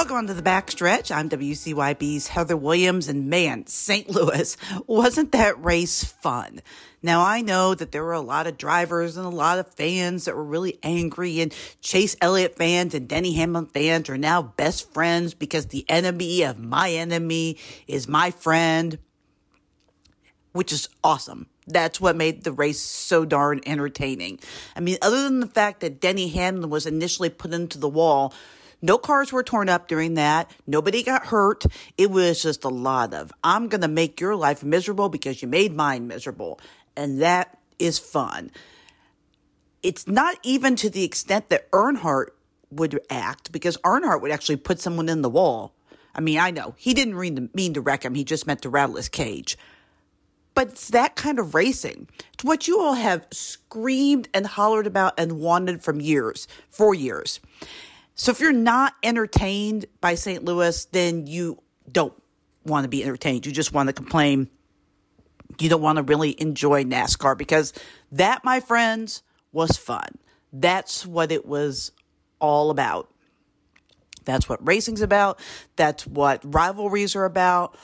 Welcome on to the backstretch. I'm WCYB's Heather Williams, and man, St. Louis, wasn't that race fun? Now, I know that there were a lot of drivers and a lot of fans that were really angry, and Chase Elliott fans and Denny Hamlin fans are now best friends because the enemy of my enemy is my friend, which is awesome. That's what made the race so darn entertaining. I mean, other than the fact that Denny Hamlin was initially put into the wall, no cars were torn up during that. Nobody got hurt. It was just a lot of, I'm going to make your life miserable because you made mine miserable. And that is fun. It's not even to the extent that Earnhardt would act because Earnhardt would actually put someone in the wall. I mean, I know he didn't mean to wreck him. He just meant to rattle his cage. But it's that kind of racing. It's what you all have screamed and hollered about and wanted from years, for years. So if you're not entertained by St. Louis, then you don't want to be entertained. You just want to complain. You don't want to really enjoy NASCAR because that, my friends, was fun. That's what it was all about. That's what racing's about. That's what rivalries are about.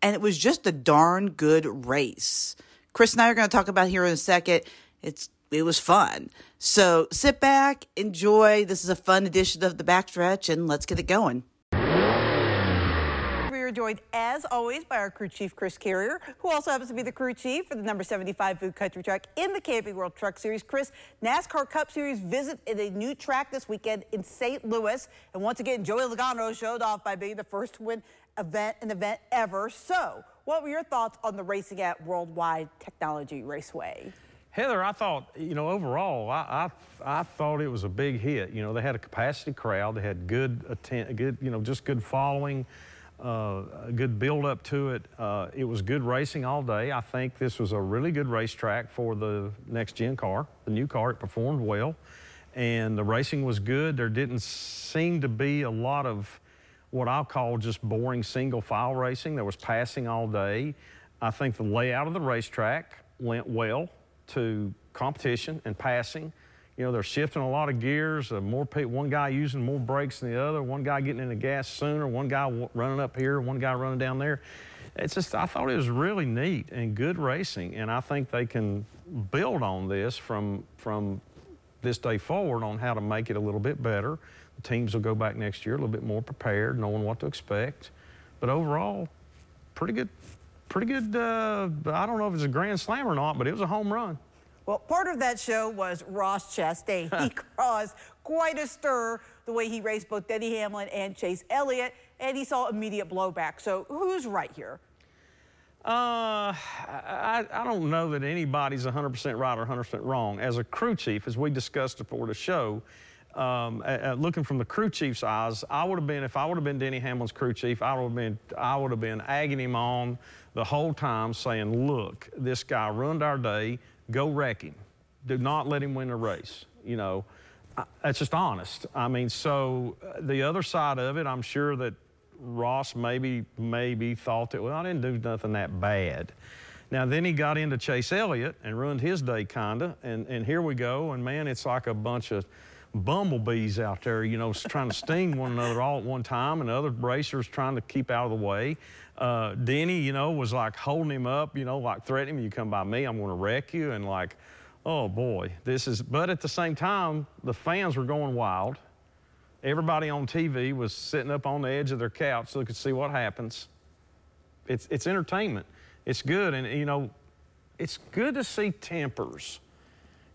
And it was just a darn good race. Chris and I are going to talk about here in a second. It's it was fun. So sit back, enjoy. This is a fun edition of the backstretch, and let's get it going. We are joined, as always, by our crew chief, Chris Carrier, who also happens to be the crew chief for the number 75 Food Country Truck in the Camping World Truck Series. Chris, NASCAR Cup Series visit at a new track this weekend in St. Louis. And once again, Joey Logano showed off by being the first to win event, an event ever. So, what were your thoughts on the racing at Worldwide Technology Raceway? Heather, I thought, you know, overall, I, I, I, thought it was a big hit. You know, they had a capacity crowd. They had good, atten- good you know, just good following, uh, a good build up to it. Uh, it was good racing all day. I think this was a really good racetrack for the next gen car, the new car. It performed well, and the racing was good. There didn't seem to be a lot of what I'll call just boring single file racing. There was passing all day. I think the layout of the racetrack went well to competition and passing. You know, they're shifting a lot of gears. Uh, more one guy using more brakes than the other, one guy getting in the gas sooner, one guy running up here, one guy running down there. It's just, I thought it was really neat and good racing, and I think they can build on this from from this day forward on how to make it a little bit better. The teams will go back next year a little bit more prepared, knowing what to expect. But overall, pretty good pretty good. Uh, I don't know if it's a grand slam or not, but it was a home run. Well, part of that show was Ross Chastain. He caused quite a stir the way he raced both Denny Hamlin and Chase Elliott, and he saw immediate blowback. So who's right here? Uh, I, I don't know that anybody's 100% right or 100% wrong. As a crew chief, as we discussed before the show, um, uh, looking from the crew chief's eyes, I would have been, if I would have been Denny Hamlin's crew chief, I would have been, I would have been egging him on the whole time saying, look, this guy ruined our day, go wreck him. Do not let him win the race. You know, that's just honest. I mean, so uh, the other side of it, I'm sure that Ross maybe, maybe thought that, well, I didn't do nothing that bad. Now, then he got into Chase Elliott and ruined his day, kinda. And, and here we go. And man, it's like a bunch of bumblebees out there, you know, trying to sting one another all at one time, and other racers trying to keep out of the way. Uh, Denny, you know, was like holding him up, you know, like threatening him, you come by me, I'm going to wreck you. And like, oh boy, this is, but at the same time, the fans were going wild. Everybody on TV was sitting up on the edge of their couch so they could see what happens. It's, it's entertainment. It's good. And, you know, it's good to see tempers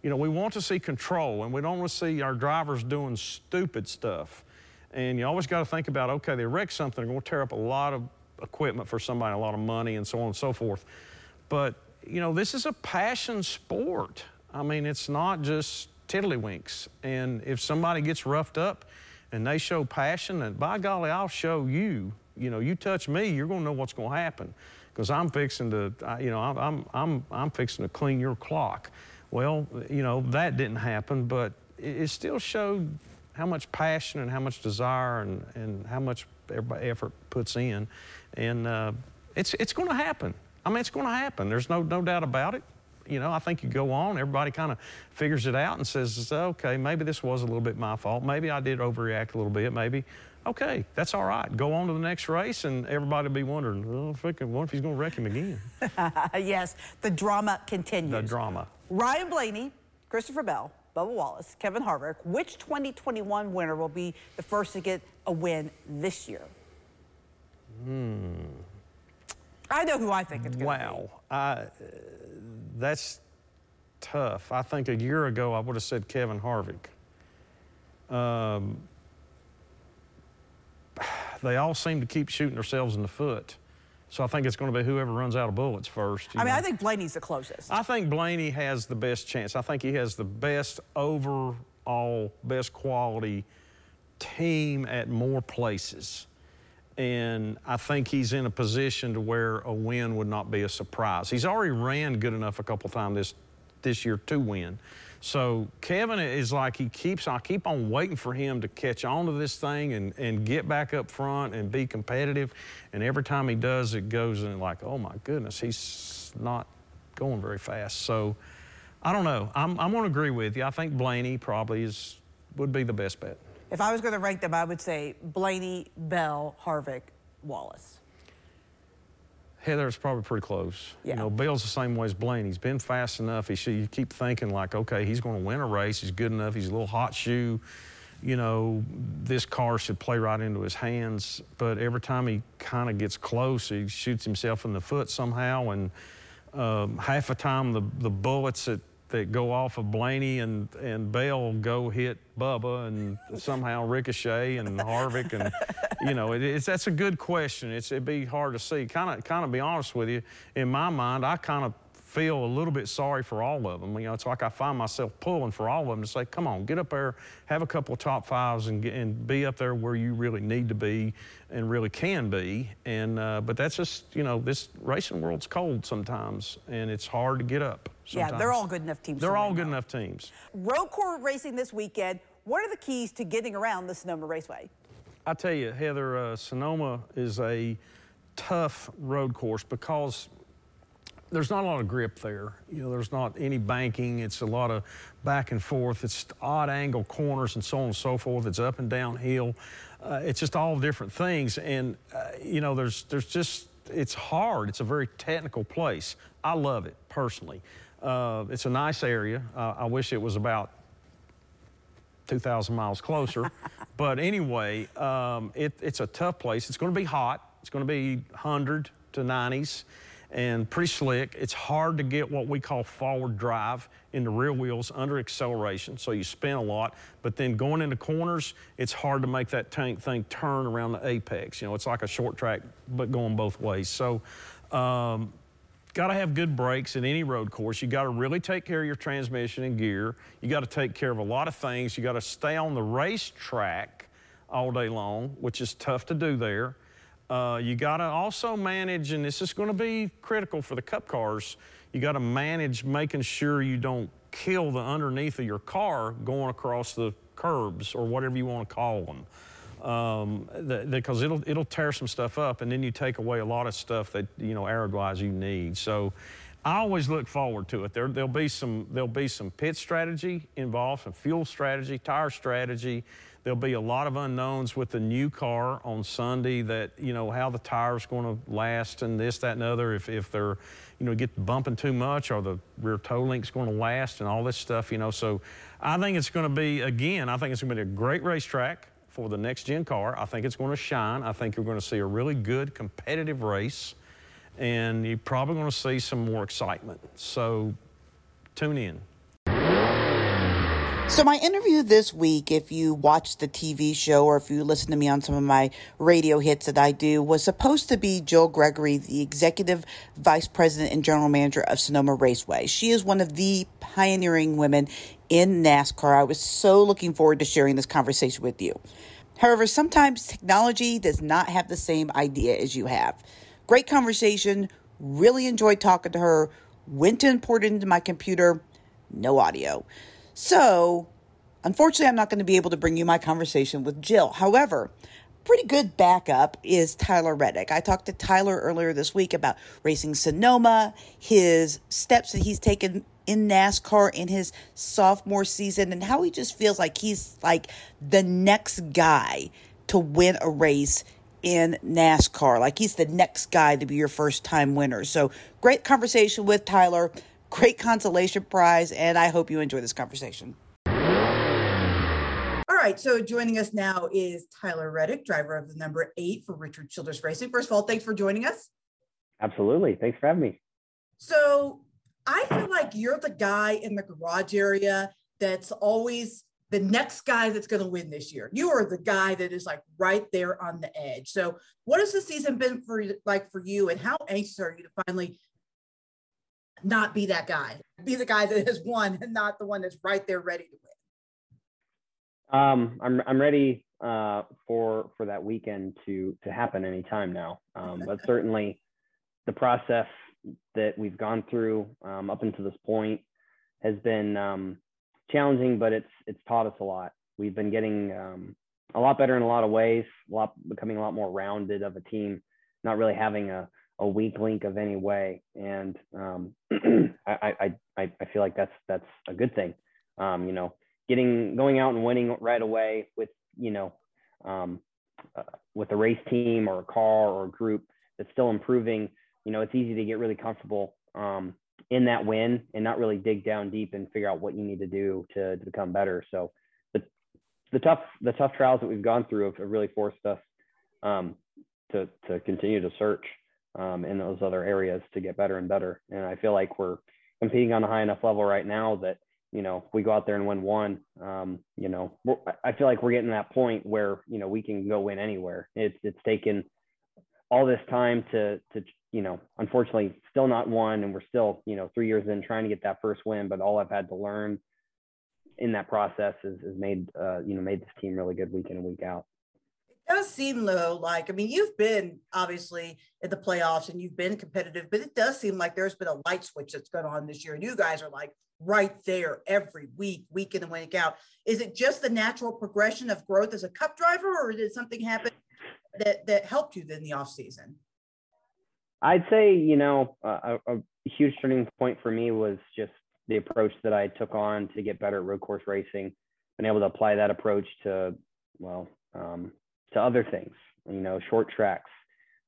you know, we want to see control and we don't want to see our drivers doing stupid stuff. And you always got to think about, okay, they wreck something, they're going to tear up a lot of equipment for somebody, a lot of money, and so on and so forth. But, you know, this is a passion sport. I mean, it's not just tiddlywinks. And if somebody gets roughed up and they show passion, and by golly, I'll show you. You know, you touch me, you're going to know what's going to happen. Because I'm fixing to, you know, I'm, I'm, I'm fixing to clean your clock. Well, you know, that didn't happen, but it, still showed how much passion and how much desire and, and how much everybody effort puts in. And uh, it's, it's going to happen. I mean, it's going to happen. There's no, no doubt about it. You know, I think you go on, everybody kind of figures it out and says, okay, maybe this was a little bit my fault. Maybe I did overreact a little bit. Maybe, okay, that's all right. Go on to the next race, and everybody will be wondering, well, what if he's going to wreck him again? yes, the drama continues. The drama. Ryan Blaney, Christopher Bell, Bubba Wallace, Kevin Harvick. Which 2021 winner will be the first to get a win this year? Hmm. I know who I think it's going to wow. be. Wow. Uh, that's tough. I think a year ago I would have said Kevin Harvick. Um, they all seem to keep shooting themselves in the foot. So I think it's going to be whoever runs out of bullets first. I mean, know. I think Blaney's the closest. I think Blaney has the best chance. I think he has the best overall, best quality team at more places. And I think he's in a position to where a win would not be a surprise. He's already ran good enough a couple times this this year to win. So Kevin is like he keeps I keep on waiting for him to catch on to this thing and, and get back up front and be competitive. And every time he does it goes and like, oh my goodness, he's not going very fast. So I don't know. I'm I'm gonna agree with you. I think Blaney probably is would be the best bet. If I was going to rank them, I would say Blaney, Bell, Harvick, Wallace. Heather's probably pretty close. Yeah. You know, Bell's the same way as Blaine. He's been fast enough. He should, you keep thinking like, okay, he's going to win a race. He's good enough. He's a little hot shoe. You know, this car should play right into his hands. But every time he kind of gets close, he shoots himself in the foot somehow. And um, half the time, the the bullets that that go off of Blaney and, and Bell go hit Bubba and somehow Ricochet and Harvick and you know it, it's that's a good question. It's it'd be hard to see. Kind of kind of be honest with you, in my mind, I kind of feel a little bit sorry for all of them. You know, it's like I find myself pulling for all of them to say, come on, get up there, have a couple of top fives, and, get, and be up there where you really need to be and really can be. And uh, but that's just you know, this racing world's cold sometimes, and it's hard to get up. Sometimes. Yeah, they're all good enough teams. They're all good enough teams. Road course racing this weekend. What are the keys to getting around the Sonoma Raceway? I tell you, Heather, uh, Sonoma is a tough road course because there's not a lot of grip there. You know, there's not any banking. It's a lot of back and forth. It's odd angle corners and so on and so forth. It's up and down hill. Uh, it's just all different things. And, uh, you know, there's, there's just, it's hard. It's a very technical place. I love it personally. Uh, it's a nice area. Uh, I wish it was about 2,000 miles closer. but anyway, um, it, it's a tough place. It's going to be hot. It's going to be 100 to 90s and pretty slick. It's hard to get what we call forward drive in the rear wheels under acceleration, so you spin a lot. But then going into corners, it's hard to make that tank thing turn around the apex. You know, it's like a short track, but going both ways. So, um, got to have good brakes in any road course. You got to really take care of your transmission and gear. You got to take care of a lot of things. You got to stay on the racetrack all day long, which is tough to do there. Uh, you got to also manage, and this is going to be critical for the cup cars, you got to manage making sure you don't kill the underneath of your car going across the curbs or whatever you want to call them. Um, because it'll it'll tear some stuff up, and then you take away a lot of stuff that you know aero-wise you need. So, I always look forward to it. There there'll be some there'll be some pit strategy involved, some fuel strategy, tire strategy, There'll be a lot of unknowns with the new car on Sunday that, you know, how the tire's going to last and this, that, and other. If, if they're, you know, get bumping too much or the rear toe link's going to last and all this stuff, you know. So I think it's going to be, again, I think it's going to be a great racetrack for the next gen car. I think it's going to shine. I think you're going to see a really good competitive race and you're probably going to see some more excitement. So tune in. So, my interview this week, if you watch the TV show or if you listen to me on some of my radio hits that I do, was supposed to be Jill Gregory, the executive vice president and general manager of Sonoma Raceway. She is one of the pioneering women in NASCAR. I was so looking forward to sharing this conversation with you. However, sometimes technology does not have the same idea as you have. Great conversation, really enjoyed talking to her, went to import it into my computer, no audio. So, unfortunately, I'm not going to be able to bring you my conversation with Jill. However, pretty good backup is Tyler Reddick. I talked to Tyler earlier this week about racing Sonoma, his steps that he's taken in NASCAR in his sophomore season, and how he just feels like he's like the next guy to win a race in NASCAR. Like he's the next guy to be your first time winner. So great conversation with Tyler, great consolation prize, and I hope you enjoy this conversation All right, So joining us now is Tyler Reddick, driver of the number eight for Richard Childress Racing. First of all, thanks for joining us. Absolutely. Thanks for having me. So I feel like you're the guy in the garage area that's always the next guy that's going to win this year. You are the guy that is like right there on the edge. So what has the season been for like for you and how anxious are you to finally not be that guy, be the guy that has won and not the one that's right there ready to win? Um, I'm I'm ready uh, for for that weekend to to happen anytime now. Um, but certainly, the process that we've gone through um, up until this point has been um, challenging, but it's it's taught us a lot. We've been getting um, a lot better in a lot of ways, a lot becoming a lot more rounded of a team, not really having a a weak link of any way. And um, I, I I feel like that's that's a good thing. Um, you know, getting going out and winning right away with you know um, uh, with a race team or a car or a group that's still improving you know it's easy to get really comfortable um, in that win and not really dig down deep and figure out what you need to do to, to become better so the, the tough the tough trials that we've gone through have, have really forced us um, to to continue to search um, in those other areas to get better and better and i feel like we're competing on a high enough level right now that you know, we go out there and win one, um, you know, I feel like we're getting that point where, you know, we can go win anywhere. It's, it's taken all this time to, to, you know, unfortunately still not one. And we're still, you know, three years in trying to get that first win, but all I've had to learn in that process is, is made, uh, you know, made this team really good week in and week out does seem though like I mean you've been obviously in the playoffs and you've been competitive, but it does seem like there's been a light switch that's going on this year, and you guys are like right there every week, week in and week out. Is it just the natural progression of growth as a cup driver, or did something happen that that helped you in the off season? I'd say you know a, a huge turning point for me was just the approach that I took on to get better at road course racing. Been able to apply that approach to well um, to other things, you know, short tracks,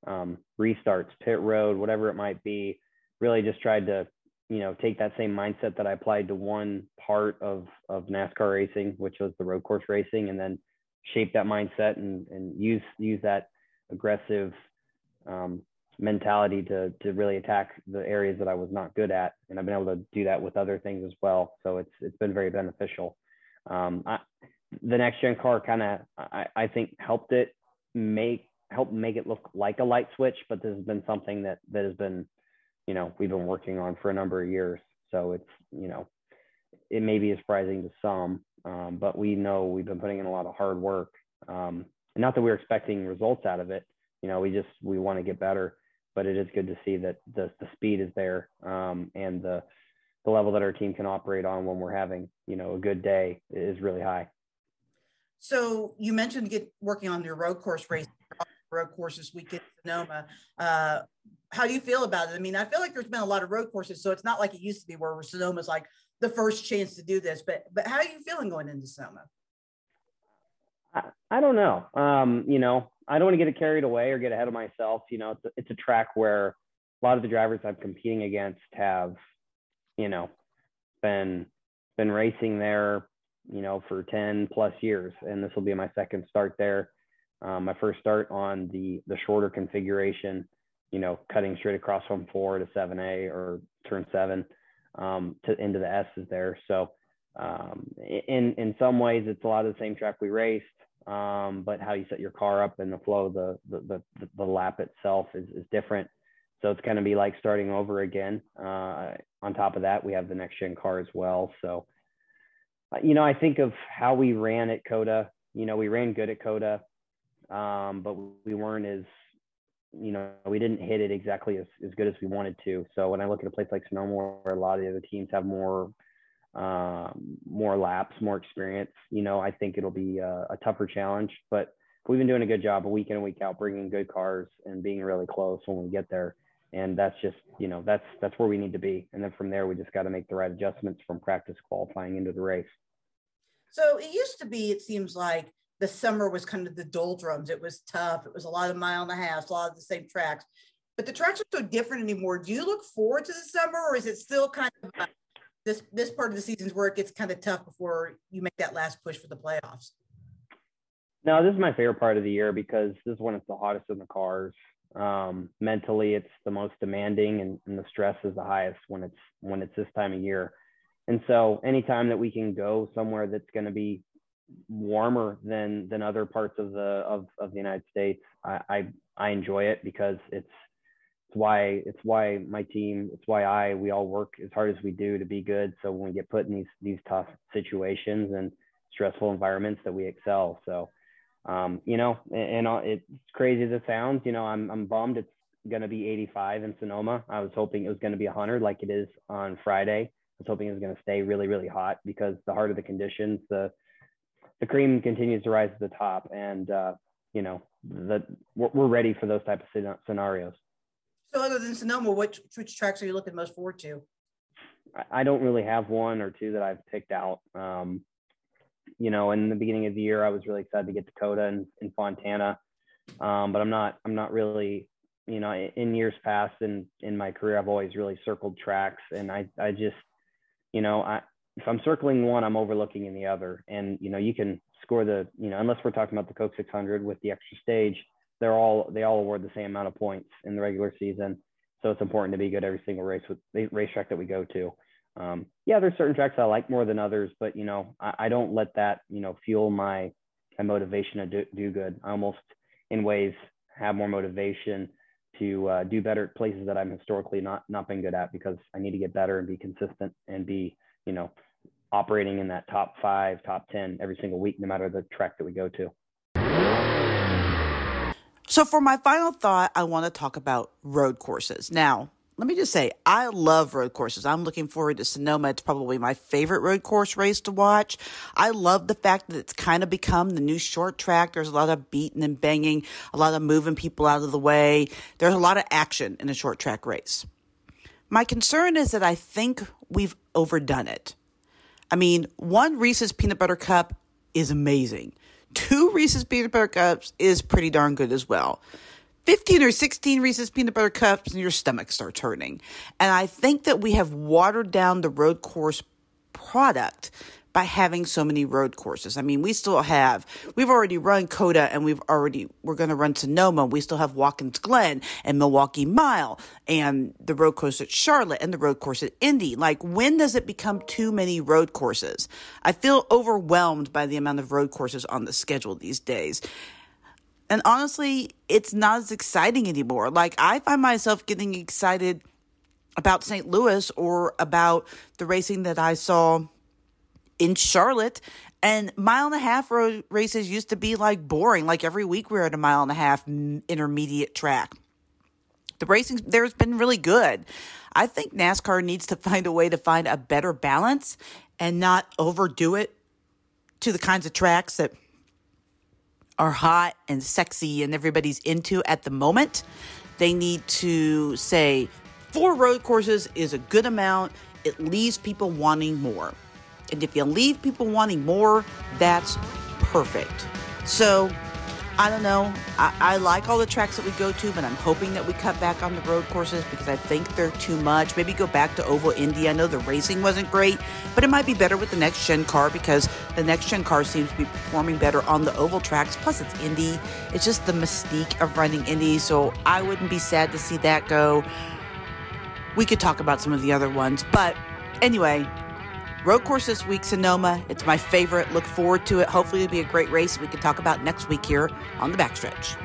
um, restarts, pit road, whatever it might be. Really just tried to, you know, take that same mindset that I applied to one part of, of NASCAR racing, which was the road course racing, and then shape that mindset and, and use, use that aggressive um, mentality to, to really attack the areas that I was not good at. And I've been able to do that with other things as well. So it's, it's been very beneficial. Um, I, the next gen car kind of I, I think helped it make help make it look like a light switch but this has been something that that has been you know we've been working on for a number of years. So it's you know it may be surprising to some um, but we know we've been putting in a lot of hard work um, and not that we're expecting results out of it you know we just we want to get better but it is good to see that the, the speed is there um, and the the level that our team can operate on when we're having you know a good day is really high so you mentioned get working on your road course race, road courses week in Sonoma. Uh, how do you feel about it? I mean, I feel like there's been a lot of road courses, so it's not like it used to be where Sonoma's like the first chance to do this. But but how are you feeling going into Sonoma? I, I don't know. Um, you know, I don't want to get it carried away or get ahead of myself. You know, it's a, it's a track where a lot of the drivers I'm competing against have, you know, been been racing there you know, for 10 plus years. And this will be my second start there. Um, my first start on the, the shorter configuration, you know, cutting straight across from four to 7A or turn seven um, to into the S's there. So um, in, in some ways, it's a lot of the same track we raced, um, but how you set your car up and the flow the, the, the, the lap itself is, is different. So it's going to be like starting over again. Uh, on top of that, we have the next gen car as well. So you know, I think of how we ran at COTA. You know, we ran good at COTA, um, but we weren't as, you know, we didn't hit it exactly as, as good as we wanted to. So when I look at a place like Sonoma, where a lot of the other teams have more, um, more laps, more experience, you know, I think it'll be a, a tougher challenge. But we've been doing a good job a week in and week out, bringing good cars and being really close when we get there. And that's just, you know, that's that's where we need to be. And then from there, we just got to make the right adjustments from practice qualifying into the race. So it used to be, it seems like the summer was kind of the doldrums. It was tough. It was a lot of mile and a half, a lot of the same tracks. But the tracks are so different anymore. Do you look forward to the summer, or is it still kind of uh, this this part of the season's where it gets kind of tough before you make that last push for the playoffs? No, this is my favorite part of the year because this is when it's the hottest in the cars. Um, mentally, it's the most demanding, and, and the stress is the highest when it's when it's this time of year. And so, anytime that we can go somewhere that's going to be warmer than than other parts of the of, of the United States, I, I I enjoy it because it's it's why it's why my team, it's why I we all work as hard as we do to be good. So when we get put in these these tough situations and stressful environments, that we excel. So um, you know, and, and it's crazy as it sounds, you know, I'm, I'm bummed it's going to be 85 in Sonoma. I was hoping it was going to be 100 like it is on Friday. I was hoping it was going to stay really, really hot because the harder the conditions, the, the cream continues to rise to the top. And, uh, you know, the, we're, we're ready for those type of scenarios. So other than Sonoma, which, which tracks are you looking most forward to? I don't really have one or two that I've picked out. Um, you know, in the beginning of the year, I was really excited to get to COTA and, and Fontana. Um, but I'm not, I'm not really, you know, in years past in, in my career, I've always really circled tracks and I, I just, you know, I, if I'm circling one, I'm overlooking in the other. And, you know, you can score the, you know, unless we're talking about the Coke 600 with the extra stage, they're all, they all award the same amount of points in the regular season. So it's important to be good every single race with the racetrack that we go to um, yeah, there's certain tracks I like more than others, but you know, I, I don't let that you know fuel my my motivation to do, do good. I almost, in ways, have more motivation to uh, do better at places that I'm historically not not been good at because I need to get better and be consistent and be you know operating in that top five, top ten every single week, no matter the track that we go to. So, for my final thought, I want to talk about road courses. Now, let me just say, I love road courses. I'm looking forward to Sonoma. It's probably my favorite road course race to watch. I love the fact that it's kind of become the new short track. There's a lot of beating and banging, a lot of moving people out of the way. There's a lot of action in a short track race. My concern is that I think we've overdone it. I mean, one Reese's peanut butter cup is amazing. Two Reese's peanut butter cups is pretty darn good as well. 15 or 16 Reese's peanut butter cups and your stomach starts hurting. And I think that we have watered down the road course product by having so many road courses. I mean, we still have, we've already run COTA and we've already, we're going to run Sonoma. We still have Watkins Glen and Milwaukee Mile and the road course at Charlotte and the road course at Indy. Like, when does it become too many road courses? I feel overwhelmed by the amount of road courses on the schedule these days. And honestly, it's not as exciting anymore. Like, I find myself getting excited about St. Louis or about the racing that I saw in Charlotte. And mile and a half road races used to be like boring. Like every week we are at a mile and a half intermediate track. The racing there's been really good. I think NASCAR needs to find a way to find a better balance and not overdo it to the kinds of tracks that are hot and sexy and everybody's into at the moment. They need to say four road courses is a good amount. It leaves people wanting more. And if you leave people wanting more, that's perfect. So I don't know. I, I, like all the tracks that we go to, but I'm hoping that we cut back on the road courses because I think they're too much. Maybe go back to Oval Indy. I know the racing wasn't great, but it might be better with the next gen car because the next gen car seems to be performing better on the oval tracks. Plus, it's Indy. It's just the mystique of running Indy. So I wouldn't be sad to see that go. We could talk about some of the other ones, but anyway, Road course this week, Sonoma. It's my favorite. Look forward to it. Hopefully, it'll be a great race we can talk about next week here on the backstretch.